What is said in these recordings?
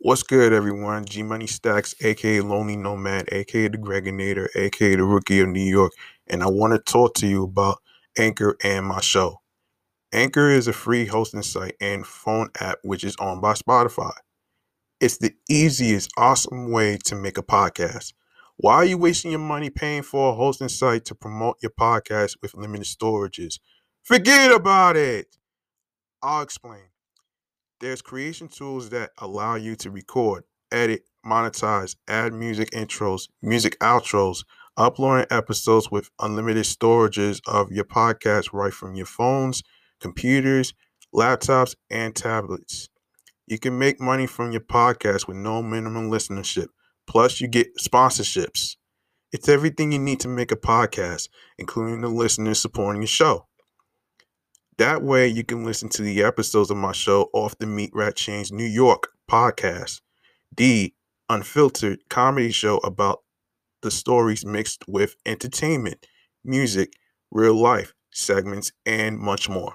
What's good, everyone? G Money Stacks, aka Lonely Nomad, aka the Gregonator, aka the Rookie of New York, and I want to talk to you about Anchor and my show. Anchor is a free hosting site and phone app which is owned by Spotify. It's the easiest, awesome way to make a podcast. Why are you wasting your money paying for a hosting site to promote your podcast with limited storages? Forget about it. I'll explain. There's creation tools that allow you to record, edit, monetize, add music intros, music outros, uploading episodes with unlimited storages of your podcast right from your phones, computers, laptops, and tablets. You can make money from your podcast with no minimum listenership. Plus, you get sponsorships. It's everything you need to make a podcast, including the listeners supporting your show. That way, you can listen to the episodes of my show off the Meatrack Chainz New York podcast, the unfiltered comedy show about the stories mixed with entertainment, music, real life segments, and much more.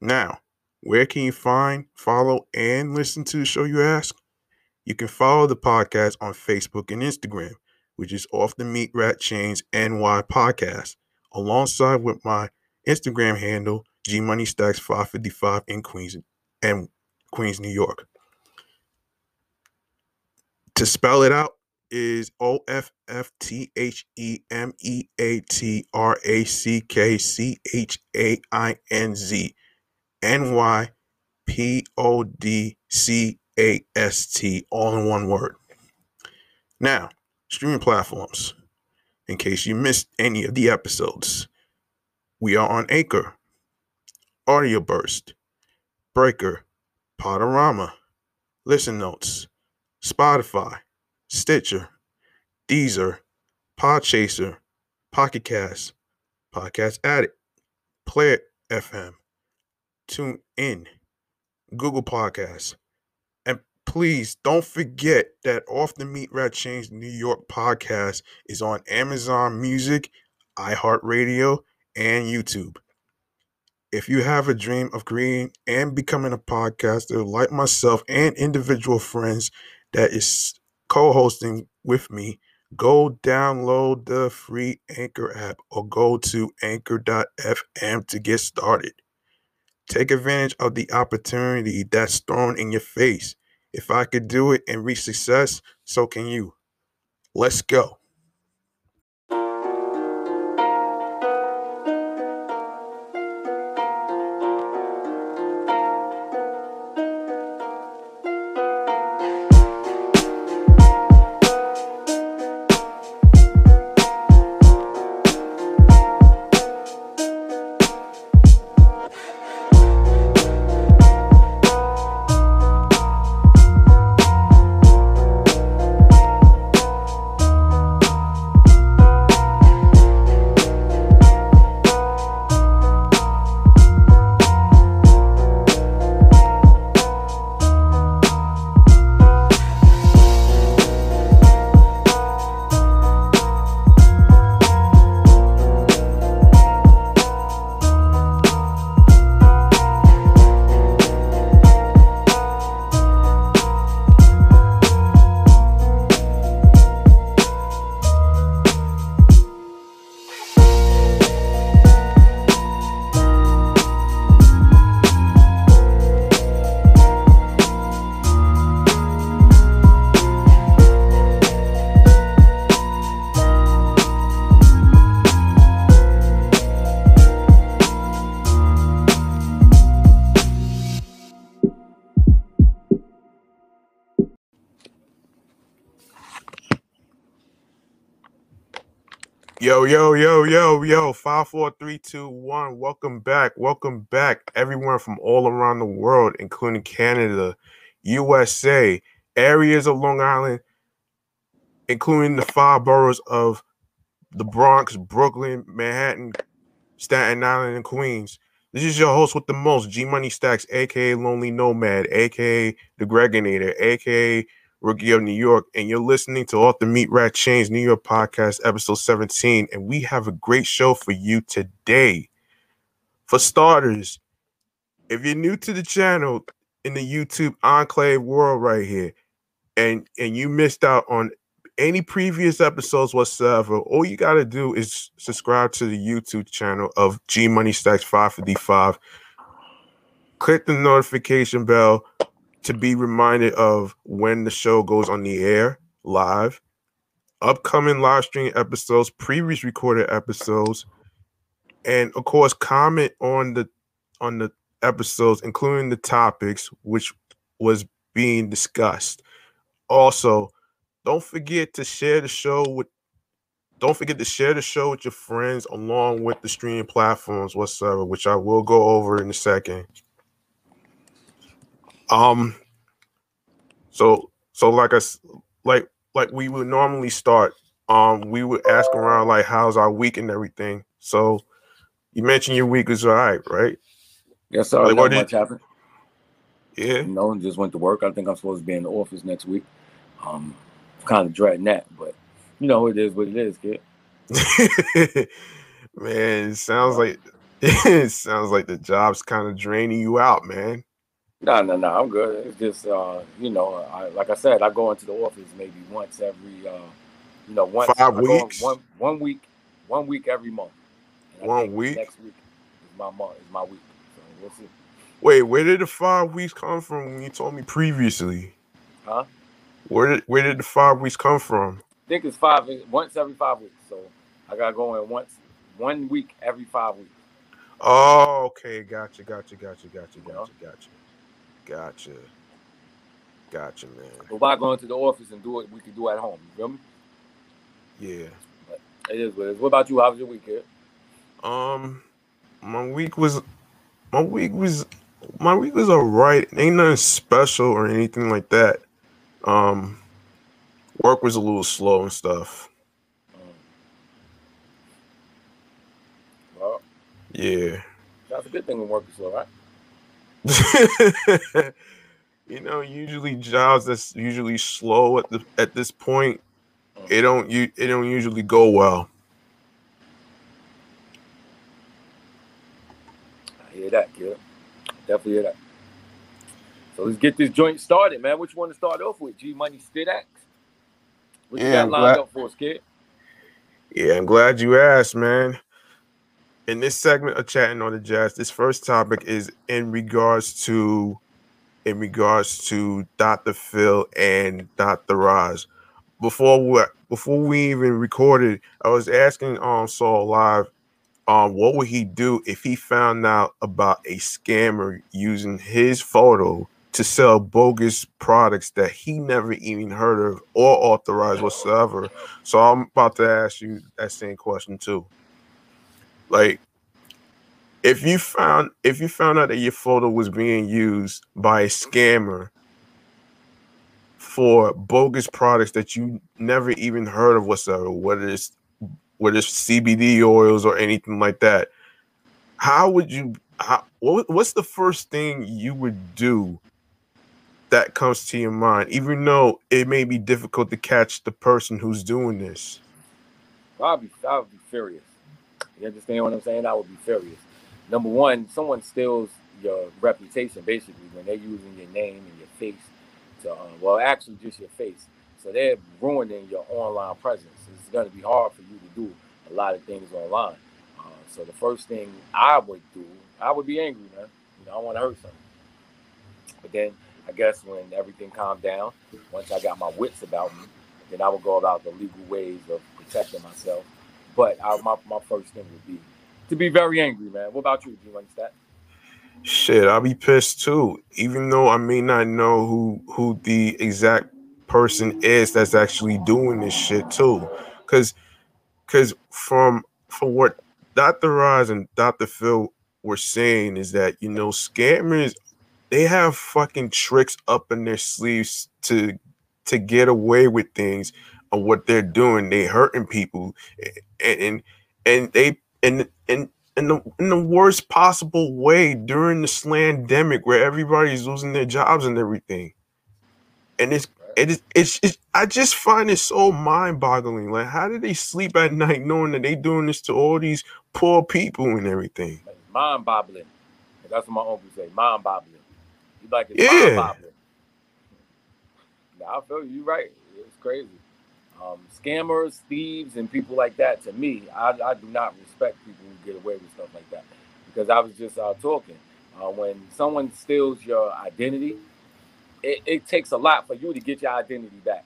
Now, where can you find, follow, and listen to the show, you ask? You can follow the podcast on Facebook and Instagram, which is Off the Meatrack Chainz NY Podcast, alongside with my Instagram handle, G Money Stacks 555 in Queens and Queens, New York. To spell it out is O F F T H E M E A T R A C K C H A I N Z N Y P O D C A S T, all in one word. Now, streaming platforms. In case you missed any of the episodes, we are on Anchor, Audioburst, Breaker, Podorama, Listen Notes, Spotify, Stitcher, Deezer, Podchaser, Pocket Cast, Podcast Addict, Player FM, Tune In, Google Podcasts, and please don't forget that Off the Meatrack Chainz New York podcast is on Amazon Music, iHeartRadio, and YouTube. If you have a dream of creating and becoming a podcaster like myself and individual friends that is co hosting with me, go download the free Anchor app or go to anchor.fm to get started. Take advantage of the opportunity that's thrown in your face. If I could do it and reach success, so can you. Let's go. Yo, yo, yo, yo, yo, five, four, three, two, one. Welcome back. Welcome back, everyone from all around the world, including Canada, USA, areas of Long Island, including the five boroughs of the Bronx, Brooklyn, Manhattan, Staten Island, and Queens. This is your host with the most, G Money Stacks, aka Lonely Nomad, aka The Gregonator, aka Rookie of New York, and you're listening to Off the Meatrack Chainz New York Podcast, episode 17. And we have a great show for you today. For starters, if you're new to the channel, in the YouTube enclave world right here, and and you missed out on any previous episodes whatsoever, all you got to do is subscribe to the YouTube channel of G Money Stacks 555. Click the notification bell to be reminded of when the show goes on the air live, upcoming live stream episodes, previous recorded episodes, and of course, comment on the on the episodes, including the topics which was being discussed. Also, don't forget to share the show with don't forget to share the show with your friends along with the streaming platforms whatsoever, which I will go over in a second. Um so so like I like like we would normally start, um, we would ask around like how's our week and everything. So you mentioned your week was all right, right? Yes, sir. Like, what much did... happened. Yeah. You know, just went to work. I think I'm supposed to be in the office next week. Um, kind of dreading that, but you know, it is what it is, kid. man, it sounds like it sounds like the job's kind of draining you out, man. No, no, no, I'm good. It's just, uh, you know, I, like I said, I go into the office maybe once every, uh, you know, once five weeks, one one week, one week every month. And one week. Next week is my month. Is my week. So we'll see. Wait, where did the five weeks come from? When you told me previously. Huh? Where did where did the five weeks come from? I think it's five once every five weeks. So I gotta go in once one week every five weeks. Oh, okay, gotcha, gotcha, gotcha, gotcha, gotcha, gotcha, gotcha, gotcha, man. But by going to the office and do it, we can do at home. You feel me? Yeah. But it is what it is. What about you? How was your weekend? Um, my week was, my week was, my week was alright. Ain't nothing special or anything like that. Um, work was a little slow and stuff. Well, yeah. That's a good thing when work is slow, right? you know, usually jobs that's usually slow at the at this point, it don't you it don't usually go well. I hear that, kid. Definitely hear that. So let's get this joint started, man. Which one to start off with? G Money Stidax? What you yeah, got lined glad, up for us, kid? Yeah, I'm glad you asked, man. In this segment of chatting on the jazz, this first topic is in regards to in regards to Dr. Phil and Dr. Oz. Before we before we even recorded, I was asking um Saul live um what would he do if he found out about a scammer using his photo to sell bogus products that he never even heard of or authorized whatsoever. So I'm about to ask you that same question too. Like, if you found if you found out that your photo was being used by a scammer for bogus products that you never even heard of whatsoever, whether it's whether it's CBD oils or anything like that, how would you? How, what, what's the first thing you would do that comes to your mind, even though it may be difficult to catch the person who's doing this? I'd be, I would be furious. You understand what I'm saying? I would be furious. Number one, someone steals your reputation basically when they're using your name and your face to, uh, well, actually just your face. So they're ruining your online presence. It's going to be hard for you to do a lot of things online. Uh, so the first thing I would do, I would be angry, man. You know, I want to hurt something. But then I guess when everything calmed down, once I got my wits about me, then I would go about the legal ways of protecting myself. But I, my, my first thing would be to be very angry, man. What about you? You understand? Shit, I'll be pissed too. Even though I may not know who who the exact person is that's actually doing this shit too. Cause cause from from what Dr. Oz and Dr. Phil were saying is that you know scammers they have fucking tricks up in their sleeves to to get away with things of what they're doing. They hurting people, and and, and they and and in the in the worst possible way during the slandemic where everybody's losing their jobs and everything. And it's it is it's, it's I just find it so mind-boggling. Like, how do they sleep at night knowing that they doing this to all these poor people and everything? Mind-boggling. That's what my uncle say. Mind-boggling. You like it's Yeah. mind-boggling. Nah, I feel you. Right. It's crazy. Um, scammers, thieves, and people like that. To me, I, I do not respect people who get away with stuff like that because I was just uh, talking. Uh, when someone steals your identity, it, it takes a lot for you to get your identity back.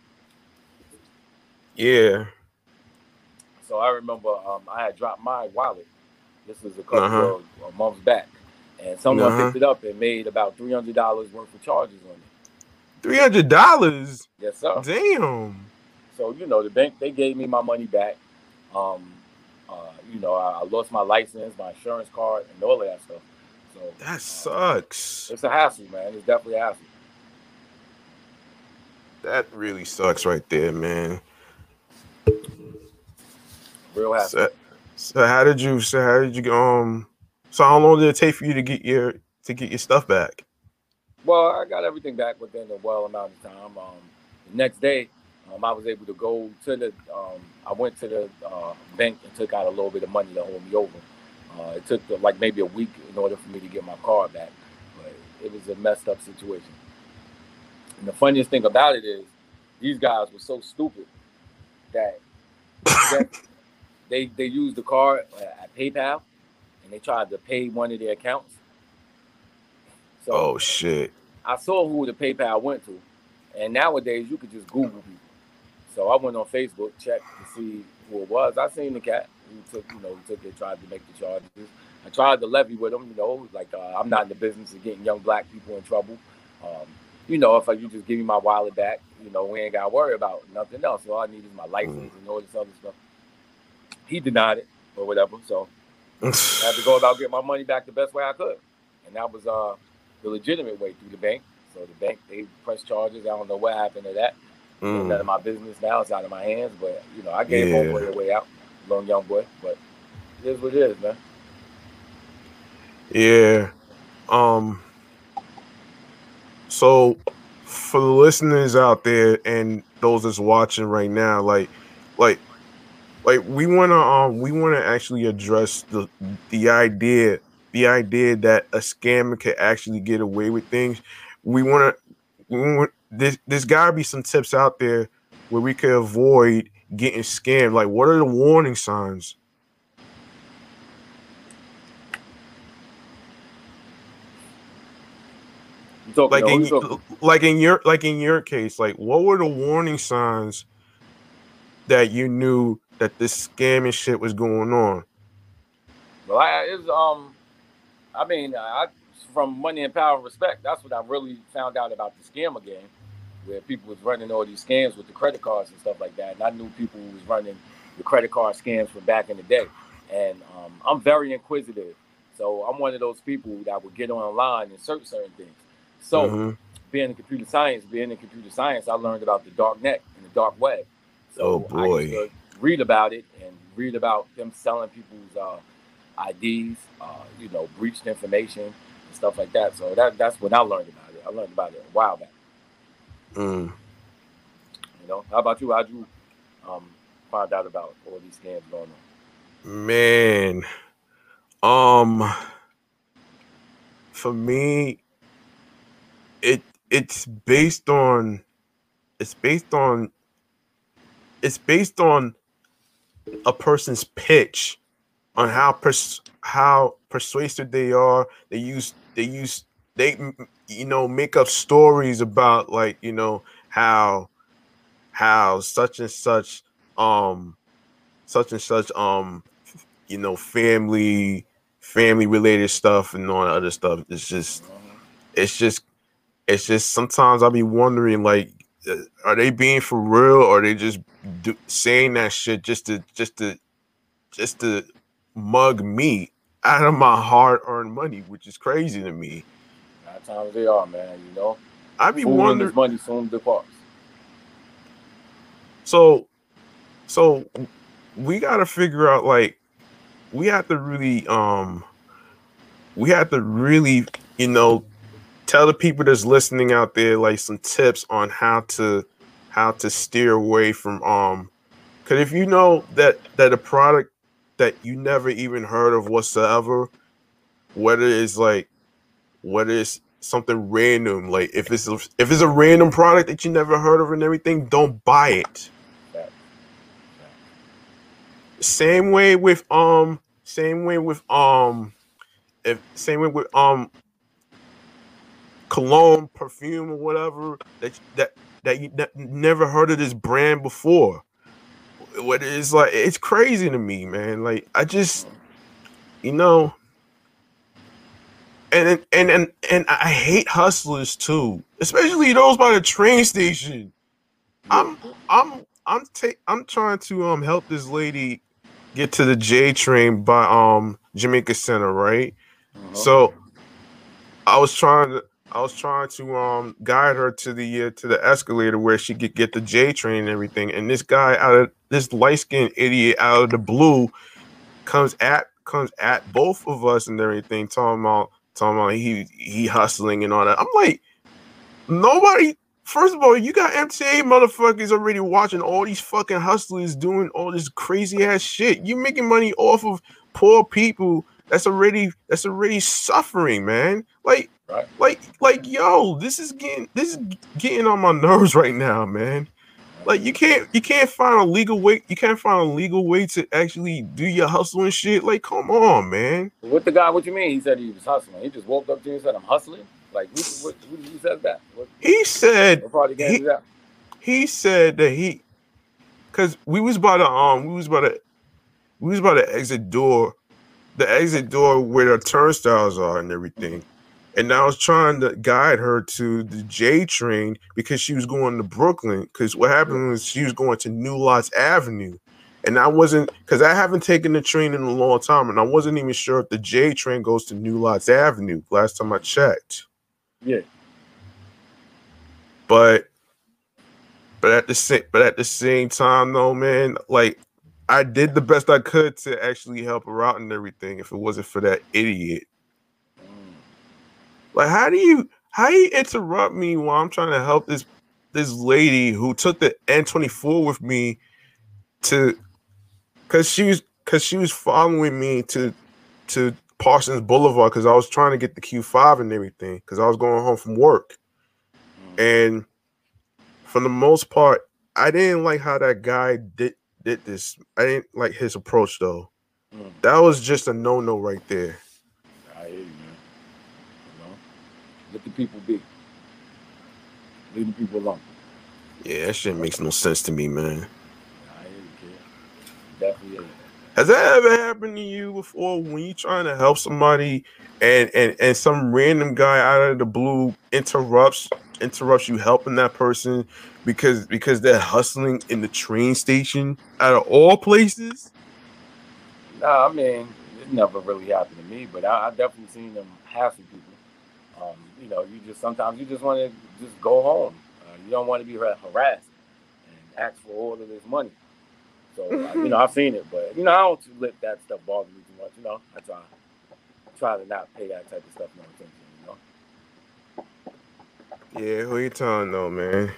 Yeah. So I remember um, I had dropped my wallet. This was a couple Uh-huh. of months back, and someone Uh-huh. picked it up and made about three hundred dollars worth of charges on it. Three hundred dollars. Yes, sir. Damn. So you know, the bank they gave me my money back. Um, uh, you know, I, I lost my license, my insurance card, and all that stuff. So That uh, sucks. it's a hassle, man. It's definitely a hassle. That really sucks right there, man. Real hassle. So, so how did you so how did you um so how long did it take for you to get your to get your stuff back? Well, I got everything back within a well amount of time. Um, the next day, um, I was able to go to the. Um, I went to the uh, bank and took out a little bit of money to hold me over. Uh, it took uh, like maybe a week in order for me to get my car back, but it was a messed up situation. And the funniest thing about it is, these guys were so stupid that, that they they used the card at PayPal and they tried to pay one of their accounts. So Oh shit. I saw who the PayPal went to, and nowadays you could just Google people. So I went on Facebook, checked to see who it was. I seen the cat who took, you know, who took it, tried to make the charges. I tried to levy with him, you know, like uh, I'm not in the business of getting young black people in trouble. Um, you know, if I, you just give me my wallet back, you know, we ain't got to worry about nothing else. All I need is my license and all this other stuff. He denied it or whatever, so I had to go about getting my money back the best way I could, and that was uh, the legitimate way through the bank. So the bank they pressed charges. I don't know what happened to that. It's none Mm. of my business now. It's out of my hands. But you know, I gave Yeah. homeboy a way out, long young boy. But it is what it is, man. Yeah. Um so for the listeners out there and those that's watching right now, like like like we wanna um we wanna actually address the the idea the idea that a scammer could actually get away with things. We wanna we want this there's gotta be some tips out there where we could avoid getting scammed. Like what are the warning signs? Like in like in your like in your case like what were the warning signs that you knew that this scamming shit was going on Well, I it's um, I mean, I from money and power and respect. That's what I really found out about the scammer game, where people was running all these scams with the credit cards and stuff like that. And I knew people who was running the credit card scams from back in the day. And um, I'm very inquisitive, so I'm one of those people that would get online and search certain things. So Mhm. being in computer science, being in computer science, I learned about the dark net and the dark web. So Oh, boy. read about it and read about them selling people's uh, IDs, uh, you know, breached information and stuff like that. So that that's when I learned about it. I learned about it a while back. Mm. You know, how about you? How'd you um, find out about all these scams going on? man um for me it it's based on it's based on it's based on a person's pitch on how pers- how persuasive they are they use they use they you know make up stories about like you know how how such and such um such and such um you know family family related stuff and all that other stuff. It's just it's just it's just sometimes i'll be wondering like uh, are they being for real or are they just do, saying that shit just to just to just to mug me out of my hard-earned money which is crazy to me Times they are, man. You know, i be wondering money soon departs. So, so we got to figure out like we have to really um we have to really you know tell the people that's listening out there like some tips on how to how to steer away from um because if you know that that a product that you never even heard of whatsoever whether it's like whether it's something random. Like if it's a, if it's a random product that you never heard of and everything, don't buy it. Same way with um, same way with um, if same way with um, cologne, perfume, or whatever that that that you ne- never heard of this brand before. What is like it's crazy to me, man. Like I just, you know, and and and and I hate hustlers too, especially those by the train station. I'm I'm I'm ta- I'm trying to um help this lady get to the J train by um Jamaica Center, right? Uh-huh. So I was trying to I was trying to um guide her to the uh, to the escalator where she could get the J train and everything. And this guy out of this light skinned idiot out of the blue comes at comes at both of us and everything, talking about talking about he he hustling and all that. I'm like, nobody. First of all, you got MTA motherfuckers already watching all these fucking hustlers doing all this crazy ass shit. You making money off of poor people that's already that's already suffering, man. Like, Right. like, like, yo, this is getting this is getting on my nerves right now, man. Like, you can't you can't find a legal way you can't find a legal way to actually do your hustle and shit. Like, come on, man. What the guy? What you mean? He said he was hustling. He just woke up to you and said, "I'm hustling." Like, who, what, who, who said that? What, He said what part of the He- that? he said that he because we was about to um we was about to we was about to exit door the exit door where the turnstiles are and everything and i was trying to guide her to the j train because she was going to brooklyn because what mm-hmm. happened was she was going to new lots avenue and i wasn't because i haven't taken the train in a long time and i wasn't even sure if the j train goes to new lots avenue last time i checked Yeah. but but at the same but at the same time though man like i did the best i could to actually help her out and everything if it wasn't for that idiot. Like how do you how do you interrupt me while i'm trying to help this this lady who took the n24 with me to because she was because she was following me to to parsons boulevard because i was trying to get the q5 and everything because i was going home from work Mm. and for the most part, I didn't like how that guy did did this. I didn't like his approach though. Mm. That was just a no no right there. I hear you, man. You know, let the people be. Leave the people alone. Yeah, that shit makes no sense to me, man. I hear you, kid. Definitely. Has that ever happened to you before when you're trying to help somebody and and and some random guy out of the blue interrupts interrupts you helping that person because because they're hustling in the train station out of all places? Nah, I mean, it never really happened to me, but I, I definitely seen them hassle people. You know, you just sometimes you just want to just go home. Uh, you don't want to be harassed and ask for all of this money. So uh, you know, I've seen it, but you know, I don't let that stuff bother me too much. You know, I try try to not pay that type of stuff no attention. You know. Yeah, who you telling though, man?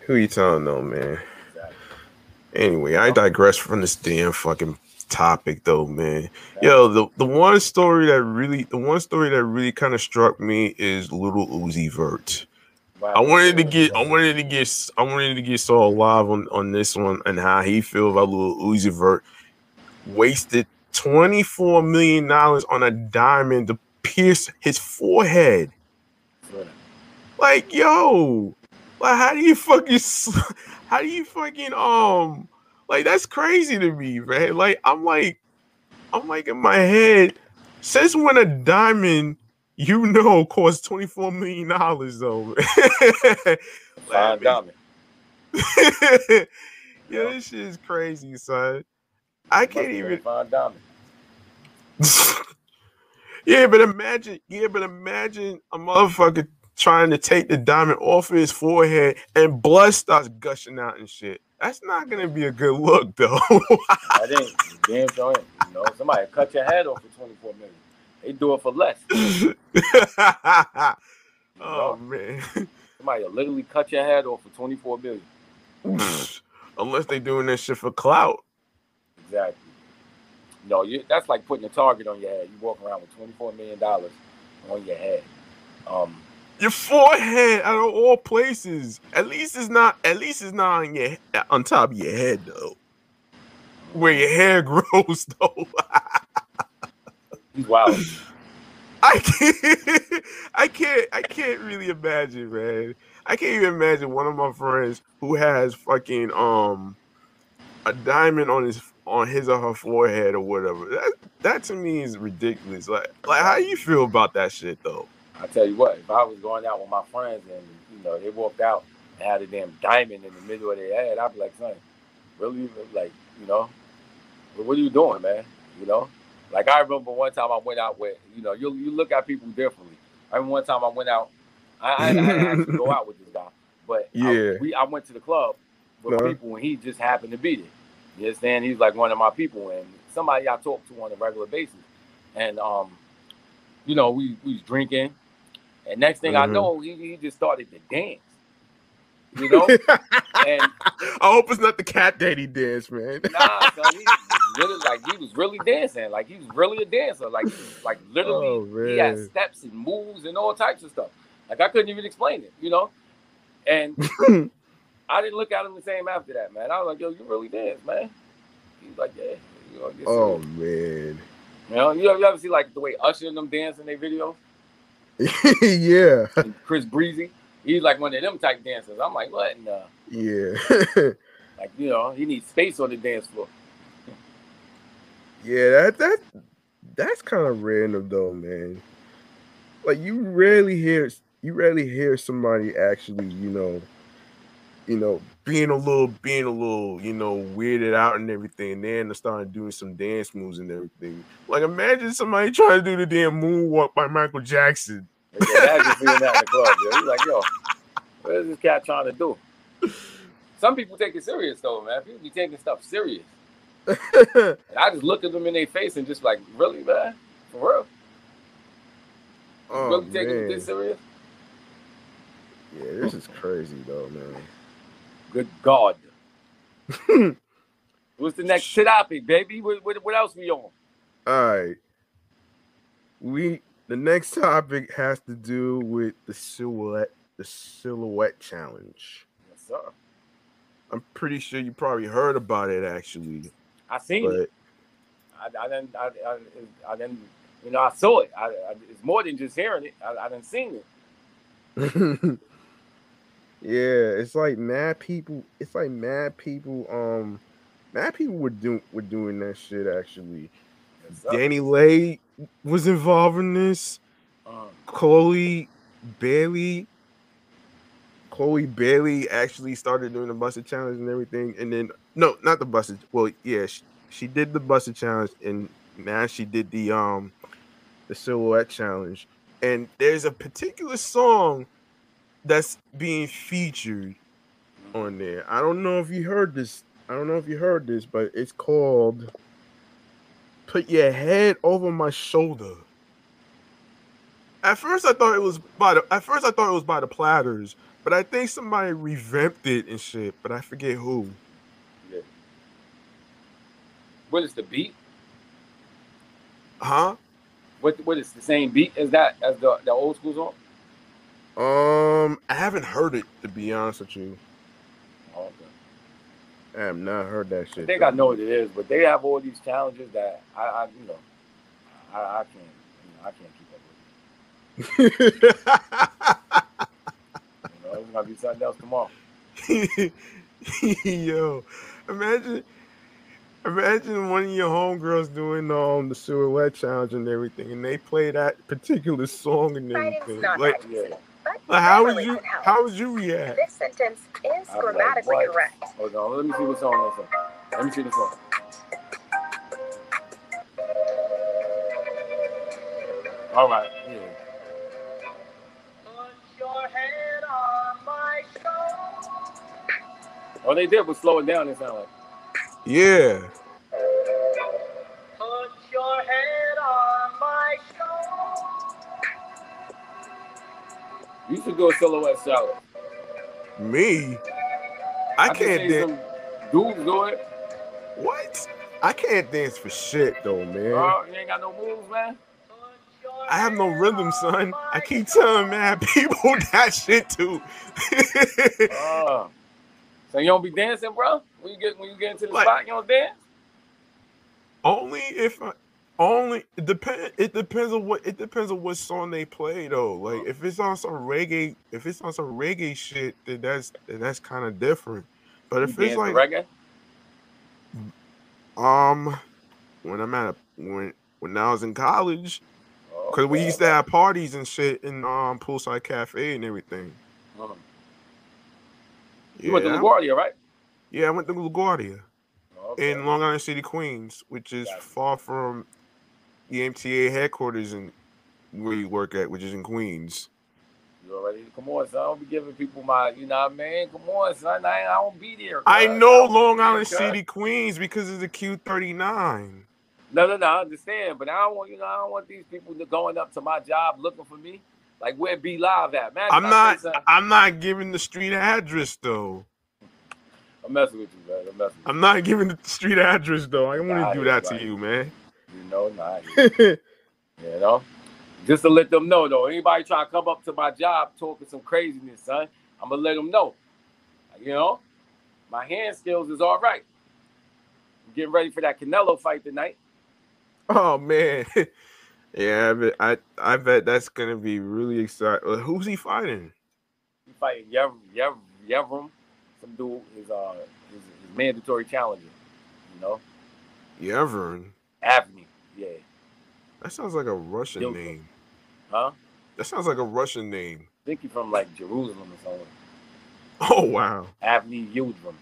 Who you telling though, man? Anyway, I digress from this damn fucking topic though, man. Yo, the, the one story that really the one story that really kind of struck me is Lil Uzi Vert. I wanted to get I wanted to get I wanted to get so alive on, on this one and how he feel about Lil Uzi Vert wasted 24 million dollars on a diamond to pierce his forehead. Like, yo, like how do you fucking how do you fucking um like that's crazy to me, man. Like I'm like I'm like in my head, since when a diamond you know costs 24 million dollars though. Fine diamond. yeah, this shit is crazy, son. I can't even a diamond. yeah, but imagine, yeah, but imagine a motherfucker trying to take the diamond off of his forehead and blood starts gushing out and shit. That's not gonna be a good look, though. I think damn sure. You know, somebody cut your head off for 24 million. They do it for less. You oh know? man, Somebody literally cut your head off for 24 million. unless they doing this shit for clout. Exactly. No, you, that's like putting a target on your head. You walk around with twenty four million dollars on your head. Um, your forehead out of all places. At least it's not. At least it's not on your on top of your head though, where your hair grows though. wow. I can't. I can't. I can't really imagine, man. I can't even imagine one of my friends who has fucking um a diamond on his on his or her forehead or whatever. That that to me is ridiculous. Like like how you feel about that shit though? I tell you what, if I was going out with my friends and you know they walked out and had a damn diamond in the middle of their head, I'd be like, son, really, like you know, what are you doing, man? You know, like I remember one time I went out with you know you you look at people differently. I remember one time I went out, I, I, I had to go out with this guy, but yeah, I, we I went to the club with Uh-huh. people and he just happened to be there. You understand? He's like one of my people and somebody I talk to on a regular basis, and um, you know we we was drinking. And next thing I Mhm. know, he, he just started to dance. You know? and I hope it's not the cat daddy dance, man. nah, son, he was really like he was really dancing. Like he was really a dancer. Like like literally Oh, he had steps and moves and all types of stuff. Like I couldn't even explain it, you know? And I didn't look at him the same after that, man. I was like, yo, you really dance, man. He's like, yeah. You know, oh man. you know, you ever, you ever see like the way Usher and them dance in their videos? yeah. And Chris Breezy, he's like one of them type dancers. I'm like, what? in the- Yeah. like, you know, he needs space on the dance floor. yeah, that that that's kind of random though, man. Like you rarely hear you rarely hear somebody actually, you know, you know, being a little being a little, you know, weirded out and everything, and then starting doing some dance moves and everything. Like imagine somebody trying to do the damn moonwalk by Michael Jackson. Like, imagine seeing that in the club. Yo. He's like, yo, what is this cat trying to do? Some people take it serious though, man. People be taking stuff serious. And I just look at them in their face and just like, really, man? For real? Oh really taking it this serious? Yeah, this is crazy though, man. Good God. What's the next topic, baby? What, what, what else we on? All right. We the next topic has to do with the silhouette the silhouette challenge. Yes, sir. I'm pretty sure you probably heard about it actually, I seen it. I, I didn't. I, I, I didn't. You know, I saw it. I, I, it's more than just hearing it. I, I didn't seen it. yeah, it's like mad people. It's like mad people. Um, mad people were doing were doing that shit actually. Dani Leigh was involved in this. Uh, Chloe Bailey. Chloe Bailey actually started doing the busted challenge and everything, and then no, not the busted. Well, yeah, she, she did the busted challenge, and now she did the um the silhouette challenge. And there's a particular song that's being featured on there. I don't know if you heard this. I don't know if you heard this, but it's called "Put Your Head Over My Shoulder." At first, I thought it was by the. At first, I thought it was by the Platters, but I think somebody revamped it and shit. But I forget who. yeah. What is the beat? Huh? What what is the same beat as that as the the old school song? Um, I haven't heard it to be honest with you. Oh, okay. I have not heard that shit. I shit. think I know what it is, but they have all these challenges that I, I you know, I, I can't, you know, I can't keep up with. You know, it's gonna be something else tomorrow. Yo, imagine, imagine one of your homegirls doing um the silhouette challenge and everything, and they play that particular song and Writing's everything. not Like, that Yeah. Easy, how would Beverly you? can help. How would you react? This sentence is I'm grammatically what? correct. Hold on, let me see what's on this is. Let me see the song. All right. Yeah. Oh, All they did was slow it down. It sounded like. Yeah. You should do a silhouette salad. Me? I, just can't dance. dudes do it. what? I can't dance for shit though, man. Oh, you ain't got no moves, man. I have no rhythm, son. I keep telling mad people that shit too. Uh, so you don't be dancing, bro? When you get when you get into the Like- spot, you don't dance? only if I, only it depend it depends on what it depends on what song they play though. Like if it's on some reggae, if it's on some reggae shit, then that's then that's kind of different. But You if it's like reggae? um when I'm at a, when when I was in college, Oh, because we used to have parties and shit in um poolside cafe and everything. okay. You went to Yeah, LaGuardia, right? yeah, I went to LaGuardia. Okay. in Long Island City, Queens, which is far from the MTA headquarters and where you work at, which is in Queens. You already come on, son. I don't be giving people my, you know what I mean? Come on, son. I, I don't be there. I know don't Long be there, Island. City, Queens, because of the Q39. No, no, no. I understand, but I don't want you know. I don't want these people to going up to my job looking for me. Like where be Live at, man? I'm not. I'm not giving the street address though. I'm messing with you, man. I'm messing. With I'm not giving the street address though. I don't want to do that to you, man. You. Know, nah. You know, just to let them know though. Anybody try to come up to my job talking some craziness, son, I'm gonna let them know. You know, my hand skills is all right. I'm getting ready for that Canelo fight tonight. oh man. Yeah, I bet, I I bet that's gonna be really exciting. Who's he fighting? He fighting Yev, Yev, Yevrim, some dude is uh his, his mandatory challenger. You know, Yevern. Avni. Yeah, That sounds like a Russian name. huh? That sounds like a Russian name. I think he's from like Jerusalem or something. Oh wow. Avni Yudrum.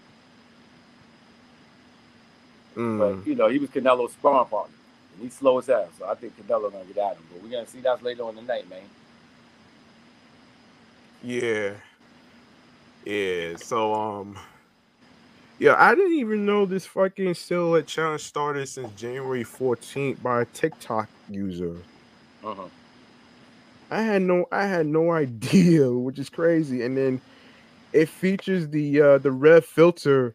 Mm. But you know, he was Canelo's sparring partner. And he's slow as hell. So I think Canelo gonna get at him. But we're gonna see that later on tonight, man. Yeah. Yeah. So um yeah, I didn't even know this fucking silhouette challenge started since January 14th by a TikTok user. Uh-huh. I had no I had no idea, which is crazy. And then it features the uh the red filter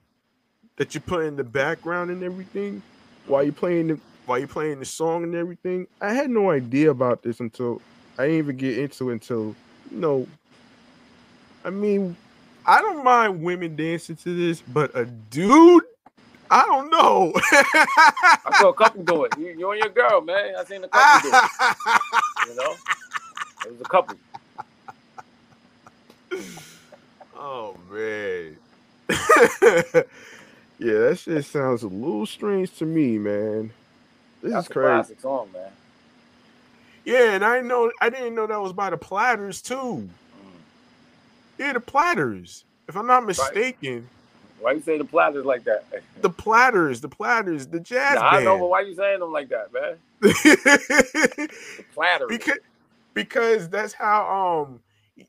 that you put in the background and everything while you playing the while you playing the song and everything. I had no idea about this until I didn't even get into it until you know. I mean, I don't mind women dancing to this, but a dude, I don't know. I saw a couple do it. You, you and your girl, man. I seen a couple do it. You know, it was a couple. oh man. yeah, that shit sounds a little strange to me, man. This That's is a crazy. classic song, man. Yeah, and I know I didn't know that was by the Platters too. Yeah, the Platters. If I'm not mistaken, Why you say the platters like that? the Platters, the Platters, the jazz Nah, I know, but band. why you saying them like that, man? The platters. because because that's how um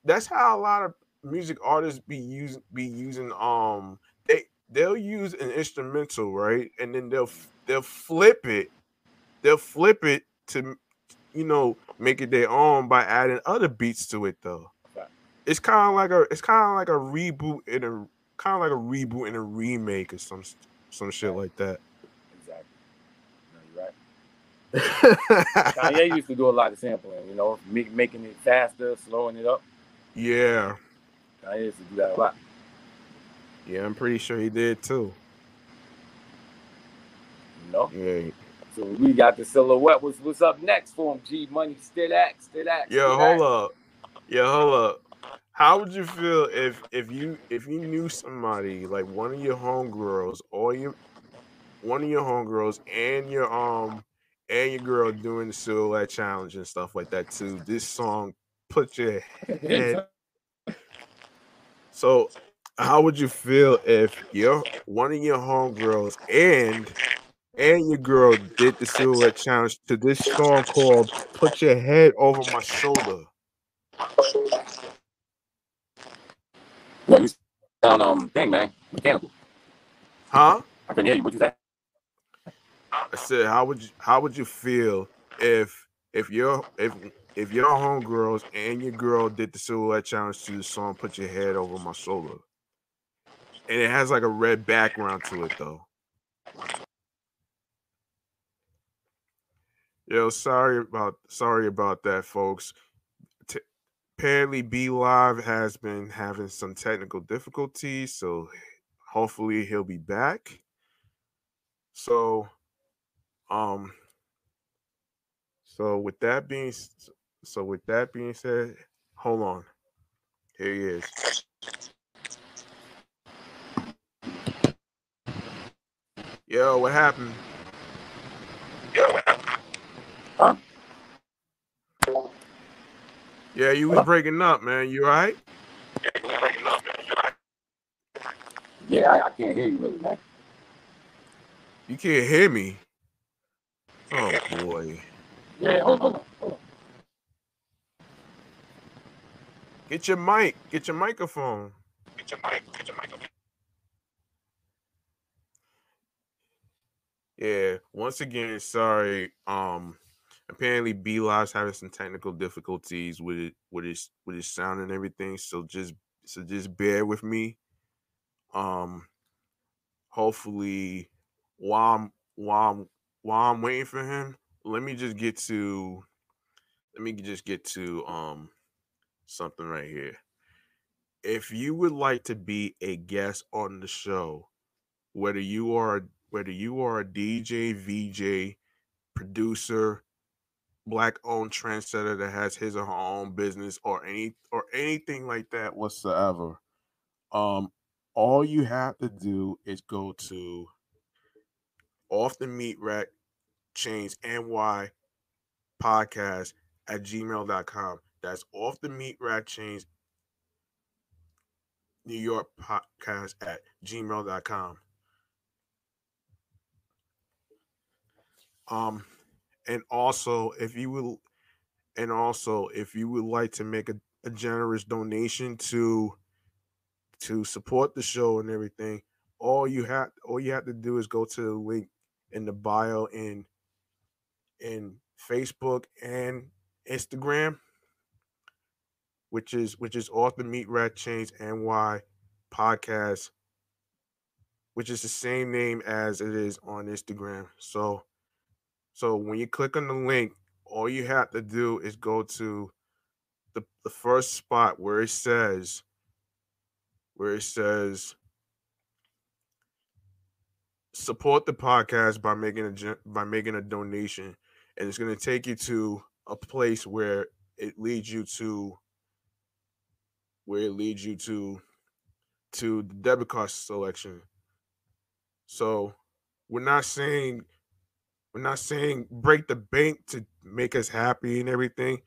that's how a lot of music artists be using be using um they they'll use an instrumental right and then they'll they'll flip it they'll flip it to you know make it their own by adding other beats to it though Right. It's kind of like a it's kind of like a reboot and a kind of like a reboot and a remake or some some shit like that exactly. No, you're right. Kanye used to do a lot of sampling, you know, make, making it faster, slowing it up. yeah Kanye used to do that a lot. yeah i'm pretty sure he did too You know. yeah So we got the silhouette. What's what's up next for him? G Money, still act, still act. Yo, still hold up. Yeah, hold up. How would you feel if if you if you knew somebody like one of your homegirls or your one of your homegirls and your um and your girl doing the silhouette challenge and stuff like that too? This song put your head. So how would you feel if your one of your homegirls and and your girl did the silhouette challenge to this song called "Put Your Head Over My Shoulder"? Yo, you sound um thing, man. Mechanical. Huh? I can hear you. What you say? I said, how would you how would you feel if if your if if your homegirls and your girl did the silhouette challenge to the song "Put Your Head Over My Shoulder"? And it has like a red background to it though. Yo, sorry about sorry about that, folks. Apparently, B Live has been having some technical difficulties, so hopefully he'll be back. So, um, so with that being so with that being said, hold on. Here he is. Yo, what happened? Yo, what happened? Huh? Yeah, you was breaking up, man. You all right? Yeah, I, I can't hear you really, man. You can't hear me. Oh boy. Yeah, hold on. Hold on. Get your mic. Get your microphone. Get your mic. Get your microphone. Yeah. Once again, sorry. Um, apparently B Live's having some technical difficulties with it, with his with his sound and everything. So just so just bear with me. Um, hopefully, while I'm while I'm while I'm waiting for him, let me just get to let me just get to um something right here. If you would like to be a guest on the show, whether you are whether you are a DJ, VJ, producer, black owned trendsetter that has his or her own business or any or anything like that whatsoever, um, all you have to do is go to off the meat rack chains ny podcast at gmail.com. That's off the Meatrack Chainz New York podcast at gmail.com. Um, and also if you will, and also if you would like to make a, a generous donation to to support the show and everything, all you have all you have to do is go to the link in the bio in in Facebook and Instagram, which is which is the Meatrack Chainz NY podcast, which is the same name as it is on Instagram. So so when you click on the link, all you have to do is go to the, the first spot where it says where it says support the podcast by making a by making a donation and it's going to take you to a place where it leads you to where it leads you to to the debit card selection. So we're not saying we're not saying break the bank to make us happy and everything.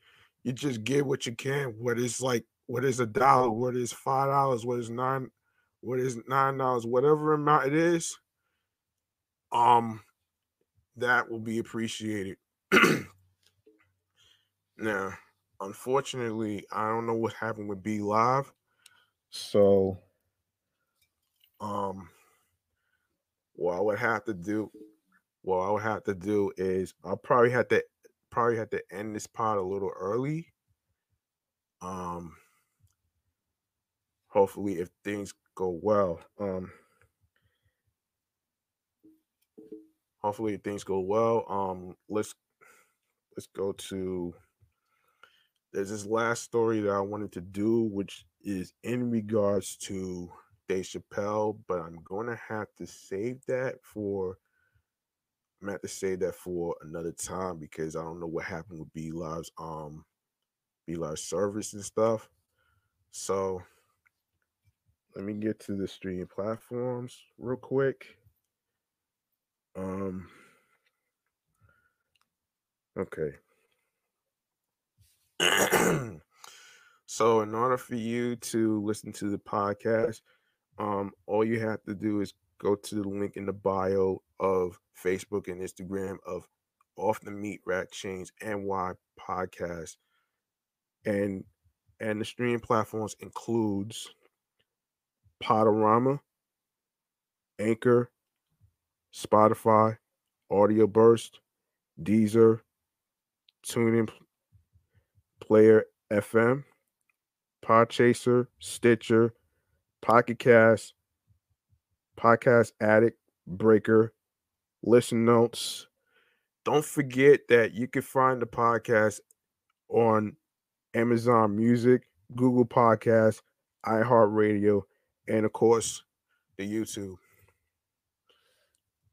You just give what you can what is like what is a dollar what is five dollars what is nine what is nine dollars whatever amount it is um that will be appreciated. Now unfortunately i don't know what happened with b live so um what i would have to do what i would have to do is i'll probably have to probably have to end this pod a little early um hopefully if things go well um hopefully things go well. Um, let's let's go to. There's this last story that I wanted to do, which is in regards to Dave Chappelle, but I'm to have to save that for. To have to save that for another time because I don't know what happened with B Live's um B Live service and stuff. So let me get to the streaming platforms real quick. Um. Okay. so, in order for you to listen to the podcast, um, all you have to do is go to the link in the bio of Facebook and Instagram of Off the Meatrack Chainz NY podcast, and and the streaming platforms includes Podorama, Anchor, Spotify, Audioburst, Deezer, TuneIn Player FM, Podchaser, Stitcher, Pocket Cast, Podcast Addict, Breaker, Listen Notes, don't forget that you can find the podcast on Amazon Music, Google Podcasts, iHeartRadio, and of course, the YouTube.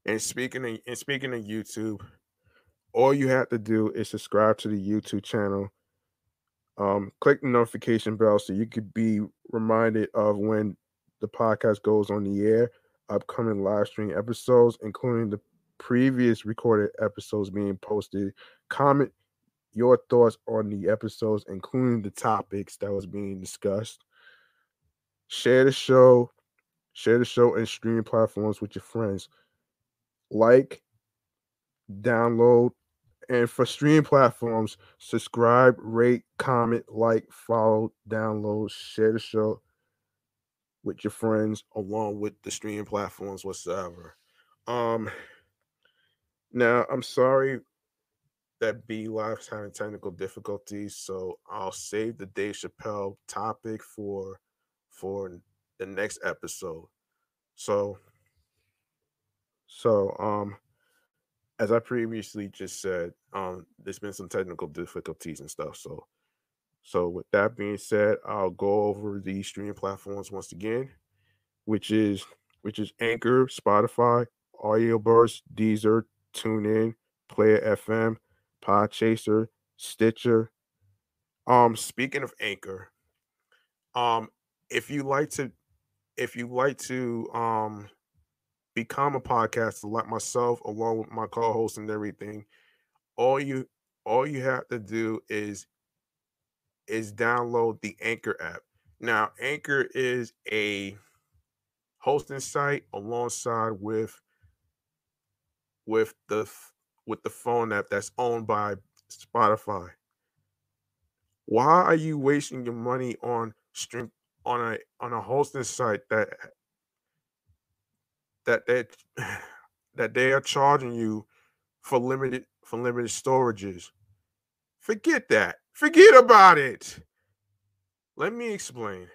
And speaking of, and speaking of YouTube, all you have to do is subscribe to the YouTube channel. Um, click the notification bell so you could be reminded of when the podcast goes on the air, upcoming live stream episodes, including the previous recorded episodes being posted. Comment your thoughts on the episodes, including the topics that was being discussed. Share the show, share the show and streaming platforms with your friends. Like, download, and for streaming platforms, subscribe, rate, comment, like, follow, download, share the show with your friends along with the streaming platforms whatsoever. Um now I'm sorry that B Live's having technical difficulties, so I'll save the Dave Chappelle topic for for the next episode. So so um as I previously just said, um there's been some technical difficulties and stuff. So so with that being said, I'll go over the streaming platforms once again, which is which is Anchor, Spotify, Audioburst, Deezer, TuneIn, Player FM, Podchaser, Stitcher. Um, speaking of Anchor, um, if you like to, if you like to, um, become a podcaster like myself, along with my co-host and everything, all you all you have to do is is download the Anchor app. Now, Anchor is a hosting site alongside with with the with the phone app that's owned by Spotify. Why are you wasting your money on stream on a on a hosting site that that that that they are charging you for limited for limited storages? Forget that. Forget about it. Let me explain.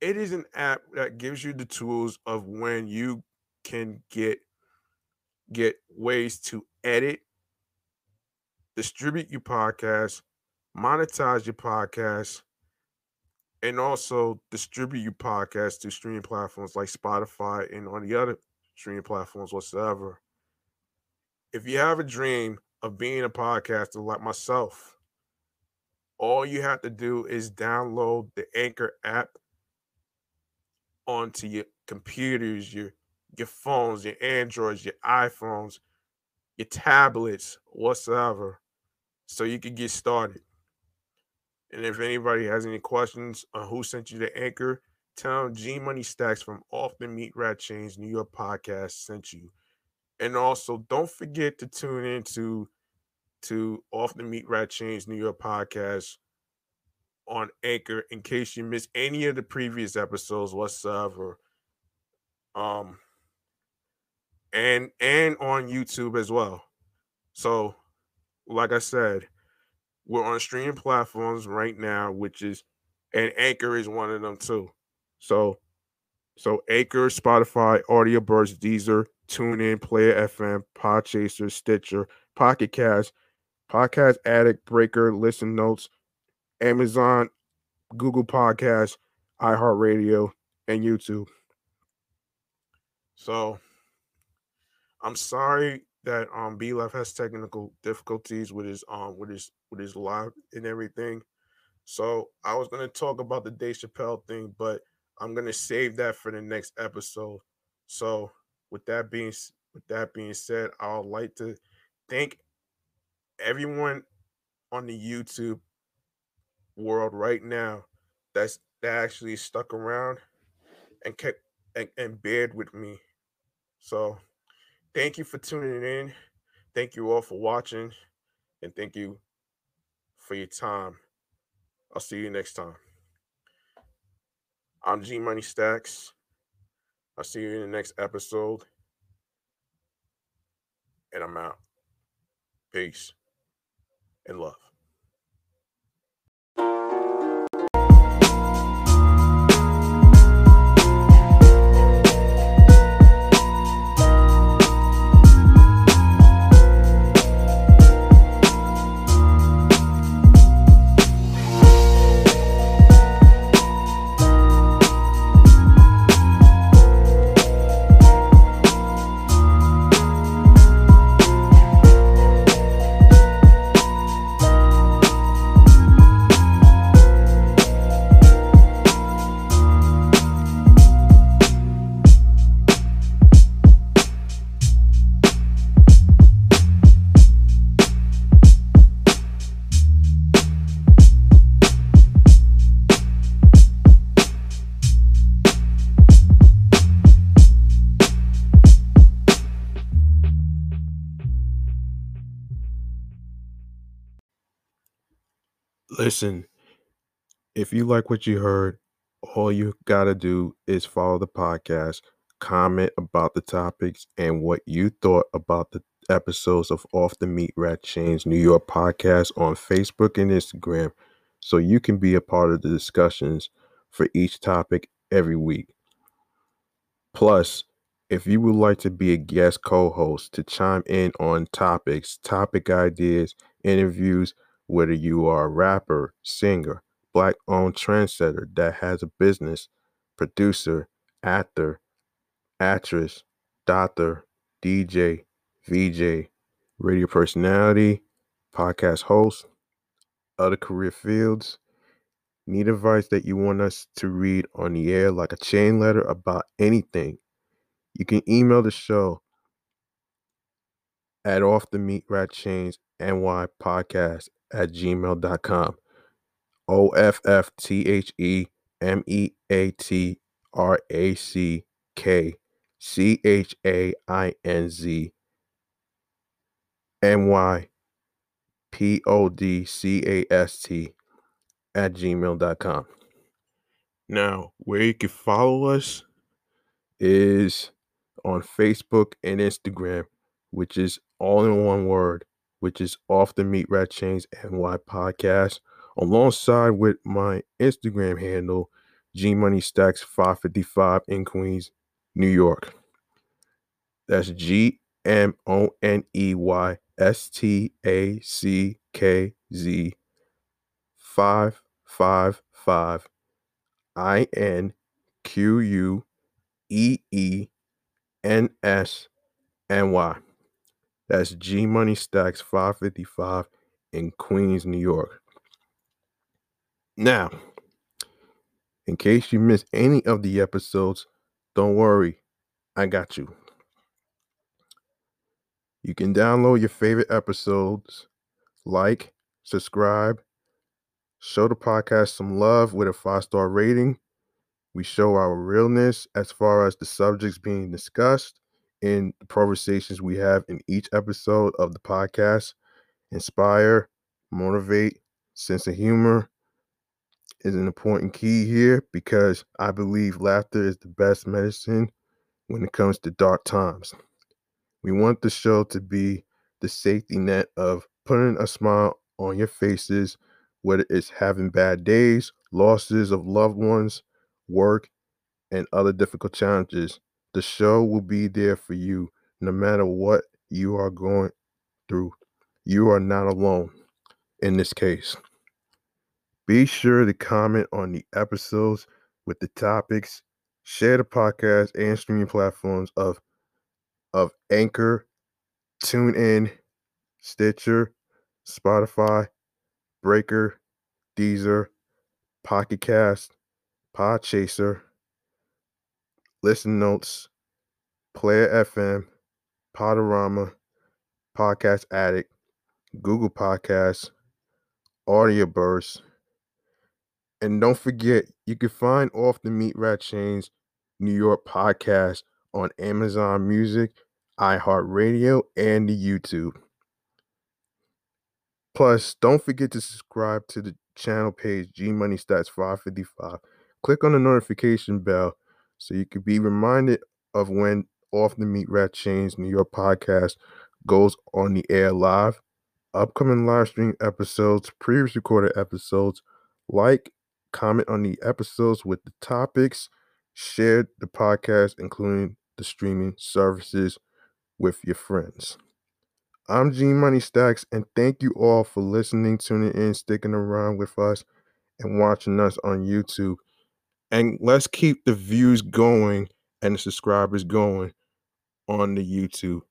It is an app that gives you the tools of when you can get get ways to edit, distribute your podcast, monetize your podcast, and also distribute your podcast to streaming platforms like Spotify and on the other streaming platforms whatsoever. If you have a dream of being a podcaster like myself, all you have to do is download the Anchor app onto your computers, your your phones, your Androids, your iPhones, your tablets, whatsoever, so you can get started. And if anybody has any questions on who sent you the anchor, tell them G Money Stacks from Off the Meatrack Chainz New York podcast sent you. And also, don't forget to tune in to, to Off the Meatrack Chainz New York podcast on Anchor in case you missed any of the previous episodes whatsoever. Um, and and on YouTube as well. So, like I said, we're on streaming platforms right now, which is and Anchor is one of them too. So, so Anchor, Spotify, Audioburst, Deezer, TuneIn, Player FM, Podchaser, Stitcher, Pocket Cast, Podcast Addict, Breaker, Listen Notes, Amazon, Google Podcasts, iHeartRadio, and YouTube. So I'm sorry that um B Live has technical difficulties with his um with his with his live and everything. So I was gonna talk about the Dave Chappelle thing, but I'm gonna save that for the next episode. So with that being with that being said, I would like to thank everyone on the YouTube world right now that's that actually stuck around and kept and, and bared with me. So thank you for tuning in. Thank you all for watching. And thank you for your time. I'll see you next time. I'm G Money Stacks. I'll see you in the next episode. And I'm out. Peace and love. Listen, if you like what you heard, all you got to do is follow the podcast, comment about the topics and what you thought about the episodes of Off the Meatrack Chainz New York podcast on Facebook and Instagram so you can be a part of the discussions for each topic every week. Plus, if you would like to be a guest co host to chime in on topics, topic ideas, interviews, whether you are a rapper, singer, black owned trendsetter that has a business, producer, actor, actress, doctor, DJ, VJ, radio personality, podcast host, other career fields, need advice that you want us to read on the air like a chain letter about anything, you can email the show at off the Meatrack Chainz ny podcast at gmail.com. O F F T H E M E A T R A C K C H A I N Z N Y P O D C A S T at gmail.com. Now, where you can follow us is on Facebook and Instagram, which is all in one word, which is Off the Meatrack Chainz NY Podcast, alongside with my Instagram handle, G Money Stacks 555 in Queens, New York. That's G M O N E Y S T A C K Z 555 I N Q U E E N S N Y. That's G Money Stacks 555 in Queens, New York. Now, in case you missed any of the episodes, don't worry, I got you. You can download your favorite episodes, like, subscribe, show the podcast some love with a five star rating. We show our realness as far as the subjects being discussed in the conversations we have in each episode of the podcast. Inspire, motivate, sense of humor is an important key here because I believe laughter is the best medicine when it comes to dark times. We want the show to be the safety net of putting a smile on your faces, whether it's having bad days, losses of loved ones, work, and other difficult challenges. The show will be there for you no matter what you are going through. You are not alone in this case. Be sure to comment on the episodes with the topics, share the podcast and streaming platforms of of Anchor, TuneIn, Stitcher, Spotify, Breaker, Deezer, Pocket Cast, Podchaser, Listen Notes, Player FM, Podorama, Podcast Addict, Google Podcasts, Audioburst. And don't forget, you can find Off the Meatrack Chainz New York podcast on Amazon Music, iHeartRadio, and the YouTube. Plus, don't forget to subscribe to the channel page G Money Stacks 555. Click on the notification bell so you could be reminded of when Off the Meatrack Chainz New York podcast goes on the air live. Upcoming live stream episodes, previous recorded episodes, like, comment on the episodes with the topics, share the podcast, including the streaming services, with your friends. I'm G Money Stacks, and thank you all for listening, tuning in, sticking around with us, and watching us on YouTube. And let's keep the views going and the subscribers going on the YouTube.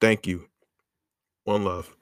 Thank you. One love.